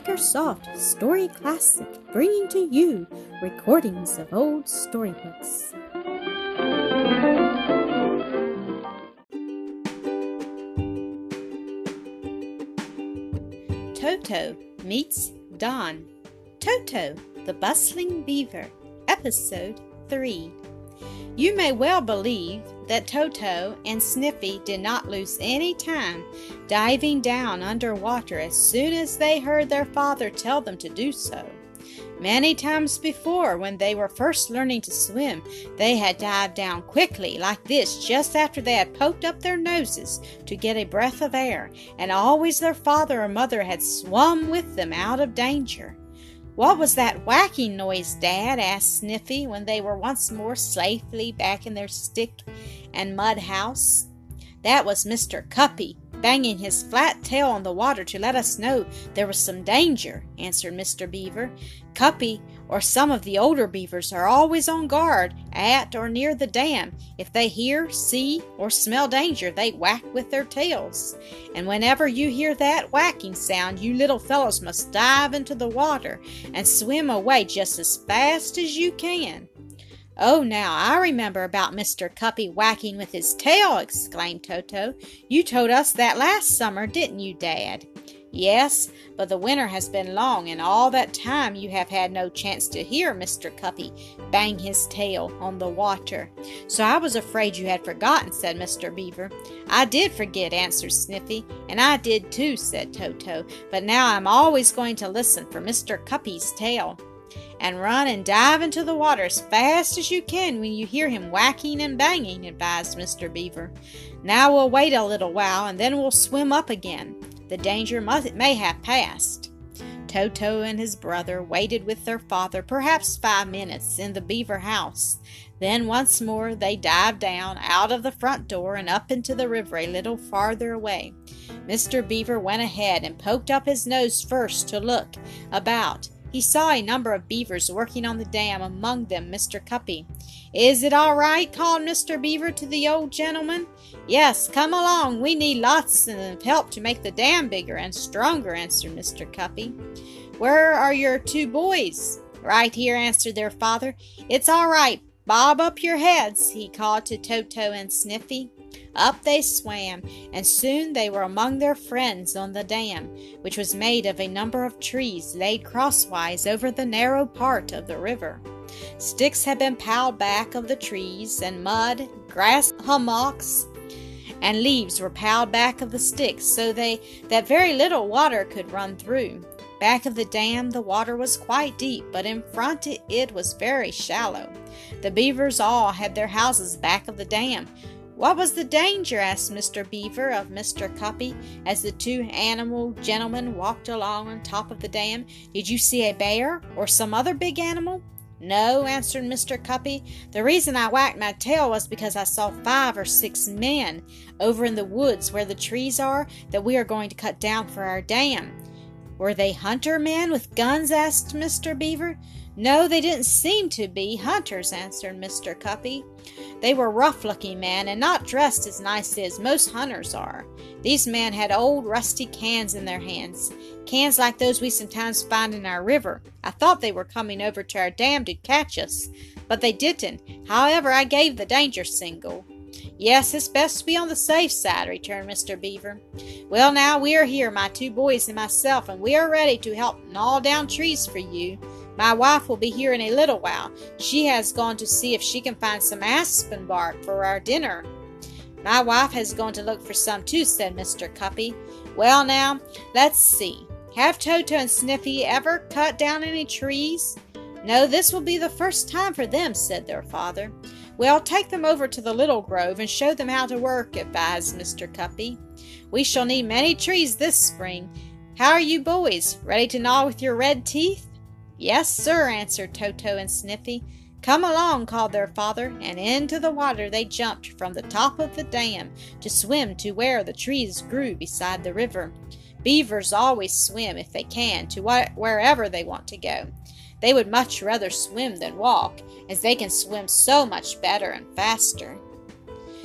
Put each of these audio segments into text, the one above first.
Makersoft Story Classic, bringing to you recordings of old storybooks. Toto meets Don. Toto, the Bustling Beaver, Episode 3. You may well believe that Toto and Sniffy did not lose any time diving down under water as soon as they heard their father tell them to do so. Many times before, when they were first learning to swim, they had dived down quickly like this just after they had poked up their noses to get a breath of air, and always their father or mother had swum with them out of danger. What was that whacking noise, Dad? asked Sniffy when they were once more safely back in their stick and mud house. That was Mr. Cuppy, banging his flat tail on the water to let us know there was some danger, answered Mr. Beaver. Cuppy, or some of the older beavers, are always on guard at or near the dam. If they hear, see, or smell danger, they whack with their tails. And whenever you hear that whacking sound, you little fellows must dive into the water and swim away just as fast as you can. Oh, now I remember about Mr. Cuppy whacking with his tail, exclaimed Toto. You told us that last summer, didn't you, Dad? Yes, but the winter has been long, and all that time you have had no chance to hear Mr. Cuppy bang his tail on the water. So I was afraid you had forgotten, said Mr. Beaver. I did forget, answered Sniffy, and I did too, said Toto, but now I'm always going to listen for Mr. Cuppy's tail and run and dive into the water as fast as you can when you hear him whacking and banging, advised Mr. Beaver. Now we'll wait a little while and then we'll swim up again. The danger must, may have passed. Toto and his brother waited with their father perhaps five minutes in the beaver house. Then once more they dived down out of the front door and up into the river a little farther away. Mr. Beaver went ahead and poked up his nose first to look about he saw a number of beavers working on the dam, among them Mr. Cuppy. Is it all right? called Mr. Beaver to the old gentleman. Yes, come along. We need lots of help to make the dam bigger and stronger, answered Mr. Cuppy. Where are your two boys? Right here, answered their father. It's all right. Bob up your heads, he called to Toto and Sniffy. Up they swam, and soon they were among their friends on the dam, which was made of a number of trees laid crosswise over the narrow part of the river. Sticks had been piled back of the trees, and mud, grass hummocks, and leaves were piled back of the sticks, so they that very little water could run through. Back of the dam the water was quite deep, but in front it was very shallow. The beavers all had their houses back of the dam, what was the danger? asked Mr. Beaver of Mr. Cuppy as the two animal gentlemen walked along on top of the dam. Did you see a bear or some other big animal? No, answered Mr. Cuppy. The reason I whacked my tail was because I saw five or six men over in the woods where the trees are that we are going to cut down for our dam. Were they hunter men with guns? asked Mr. Beaver. No, they didn't seem to be hunters, answered Mr. Cuppy. They were rough looking men and not dressed as nice as most hunters are. These men had old rusty cans in their hands, cans like those we sometimes find in our river. I thought they were coming over to our dam to catch us, but they didn't. However, I gave the danger signal. Yes, it's best to be on the safe side, returned Mr. Beaver. Well, now we are here, my two boys and myself, and we are ready to help gnaw down trees for you. My wife will be here in a little while. She has gone to see if she can find some aspen bark for our dinner. My wife has gone to look for some too, said Mr. Cuppy. Well, now, let's see. Have Toto and Sniffy ever cut down any trees? No, this will be the first time for them, said their father. Well, take them over to the little grove and show them how to work, advised Mr. Cuppy. We shall need many trees this spring. How are you boys? Ready to gnaw with your red teeth? Yes, sir, answered Toto and Sniffy. Come along, called their father, and into the water they jumped from the top of the dam to swim to where the trees grew beside the river. Beavers always swim, if they can, to wherever they want to go. They would much rather swim than walk, as they can swim so much better and faster.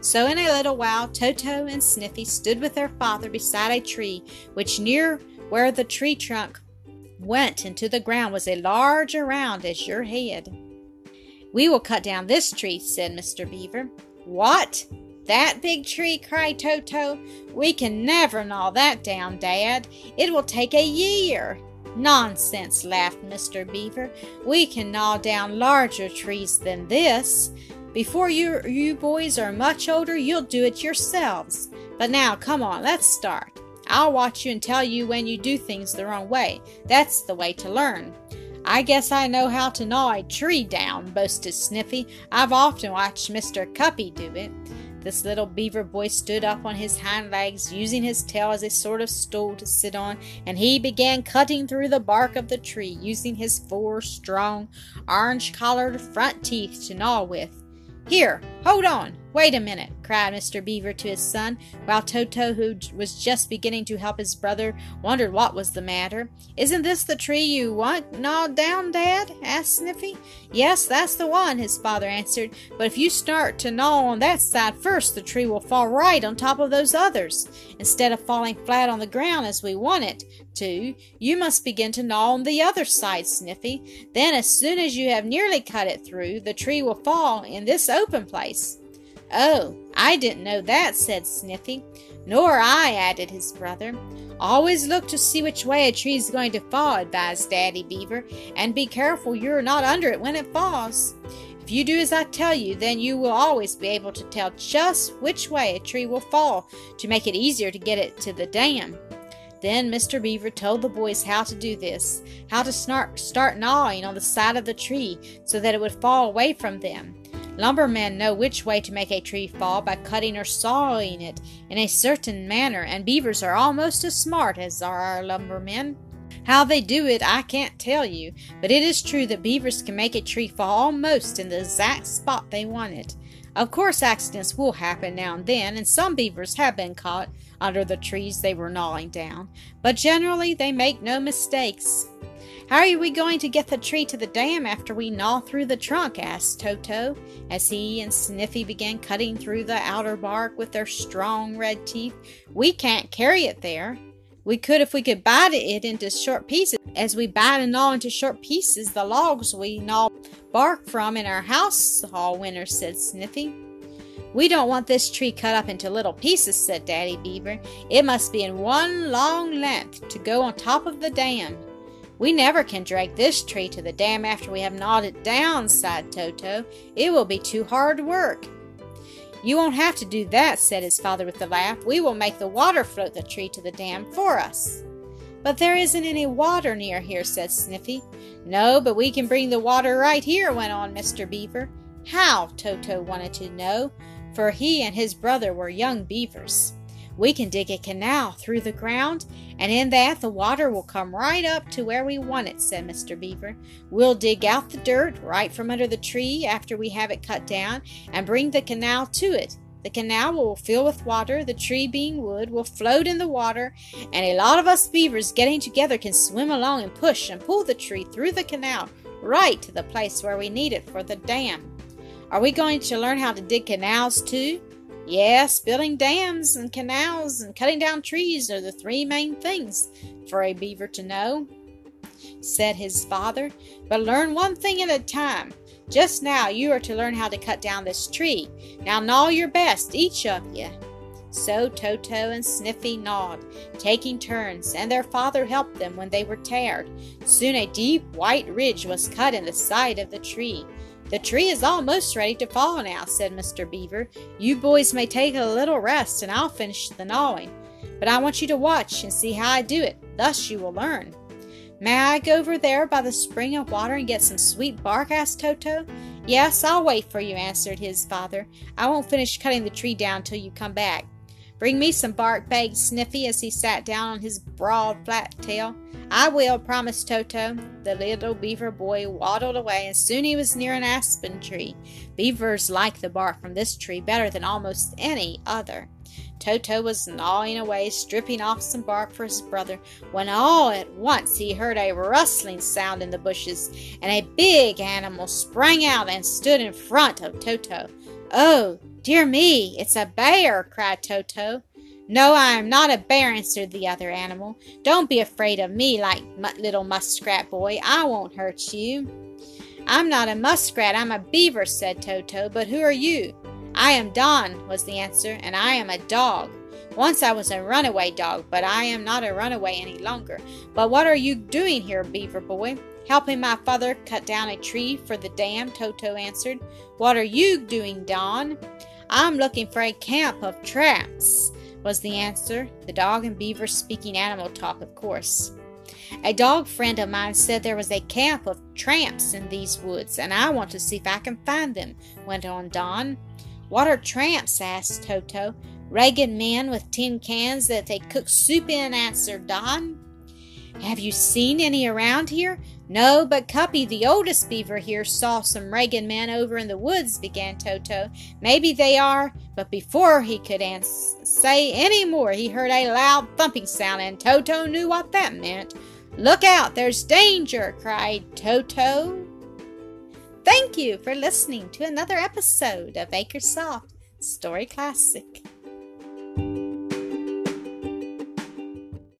So in a little while Toto and Sniffy stood with their father beside a tree which near where the tree trunk went into the ground was as large around as your head. We will cut down this tree, said Mr. Beaver. What? That big tree? cried Toto. We can never gnaw that down, Dad. It will take a year. Nonsense, laughed Mr. Beaver. We can gnaw down larger trees than this. Before you, you boys are much older, you'll do it yourselves. But now, come on, let's start. I'll watch you and tell you when you do things the wrong way. That's the way to learn. I guess I know how to gnaw a tree down, boasted Sniffy. I've often watched Mr. Cuppy do it. This little beaver boy stood up on his hind legs, using his tail as a sort of stool to sit on, and he began cutting through the bark of the tree, using his four strong, orange colored front teeth to gnaw with. Here, hold on, wait a minute, cried Mr. Beaver to his son, while Toto, who was just beginning to help his brother, wondered what was the matter. Isn't this the tree you want gnawed down, Dad? asked Sniffy. Yes, that's the one, his father answered, but if you start to gnaw on that side first, the tree will fall right on top of those others. Instead of falling flat on the ground as we want it, to, you must begin to gnaw on the other side, Sniffy. Then, as soon as you have nearly cut it through, the tree will fall in this open place. Oh, I didn't know that, said Sniffy. Nor I, added his brother. Always look to see which way a tree is going to fall, advised Daddy Beaver, and be careful you're not under it when it falls. If you do as I tell you, then you will always be able to tell just which way a tree will fall to make it easier to get it to the dam. Then Mr. Beaver told the boys how to do this, how to start, start gnawing on the side of the tree so that it would fall away from them. Lumbermen know which way to make a tree fall by cutting or sawing it in a certain manner, and beavers are almost as smart as are our lumbermen. How they do it, I can't tell you, but it is true that beavers can make a tree fall almost in the exact spot they want it. Of course, accidents will happen now and then, and some beavers have been caught under the trees they were gnawing down, but generally they make no mistakes. How are we going to get the tree to the dam after we gnaw through the trunk? asked Toto, as he and Sniffy began cutting through the outer bark with their strong red teeth. We can't carry it there. We could if we could bite it into short pieces. As we bite and gnaw into short pieces the logs we gnaw bark from in our house all winter, said Sniffy. We don't want this tree cut up into little pieces, said Daddy Beaver. It must be in one long length to go on top of the dam. We never can drag this tree to the dam after we have gnawed it down, sighed Toto. It will be too hard work. You won't have to do that, said his father with a laugh. We will make the water float the tree to the dam for us. But there isn't any water near here, said Sniffy. No, but we can bring the water right here, went on Mr. Beaver. How? Toto wanted to know, for he and his brother were young beavers. We can dig a canal through the ground, and in that the water will come right up to where we want it, said Mr. Beaver. We'll dig out the dirt right from under the tree after we have it cut down and bring the canal to it. The canal will fill with water, the tree being wood will float in the water, and a lot of us beavers getting together can swim along and push and pull the tree through the canal right to the place where we need it for the dam. Are we going to learn how to dig canals too? Yes, building dams and canals and cutting down trees are the three main things for a beaver to know, said his father. But learn one thing at a time. Just now you are to learn how to cut down this tree. Now gnaw your best, each of you. So Toto and Sniffy gnawed, taking turns, and their father helped them when they were tired. Soon a deep white ridge was cut in the side of the tree. The tree is almost ready to fall now, said Mr. Beaver. You boys may take a little rest and I'll finish the gnawing. But I want you to watch and see how I do it. Thus you will learn. May I go over there by the spring of water and get some sweet bark? asked Toto. Yes, I'll wait for you, answered his father. I won't finish cutting the tree down till you come back. Bring me some bark, begged Sniffy as he sat down on his broad, flat tail. I will, promised Toto. The little beaver boy waddled away, and soon he was near an aspen tree. Beavers like the bark from this tree better than almost any other. Toto was gnawing away, stripping off some bark for his brother, when all at once he heard a rustling sound in the bushes, and a big animal sprang out and stood in front of Toto. Oh, Dear me, it's a bear, cried Toto. No, I am not a bear, answered the other animal. Don't be afraid of me like little muskrat boy. I won't hurt you. I'm not a muskrat, I'm a beaver, said Toto. But who are you? I am Don, was the answer, and I am a dog. Once I was a runaway dog, but I am not a runaway any longer. But what are you doing here, beaver boy? Helping my father cut down a tree for the dam, Toto answered. What are you doing, Don? I'm looking for a camp of tramps, was the answer. The dog and beaver speaking animal talk, of course. A dog friend of mine said there was a camp of tramps in these woods, and I want to see if I can find them, went on Don. What are tramps? asked Toto. Ragged men with tin cans that they cook soup in, answered Don. Have you seen any around here? No, but Cuppy, the oldest beaver here, saw some ragged men over in the woods, began Toto. Maybe they are, but before he could ans- say any more, he heard a loud thumping sound, and Toto knew what that meant. Look out, there's danger, cried Toto. Thank you for listening to another episode of Acresoft Story Classic.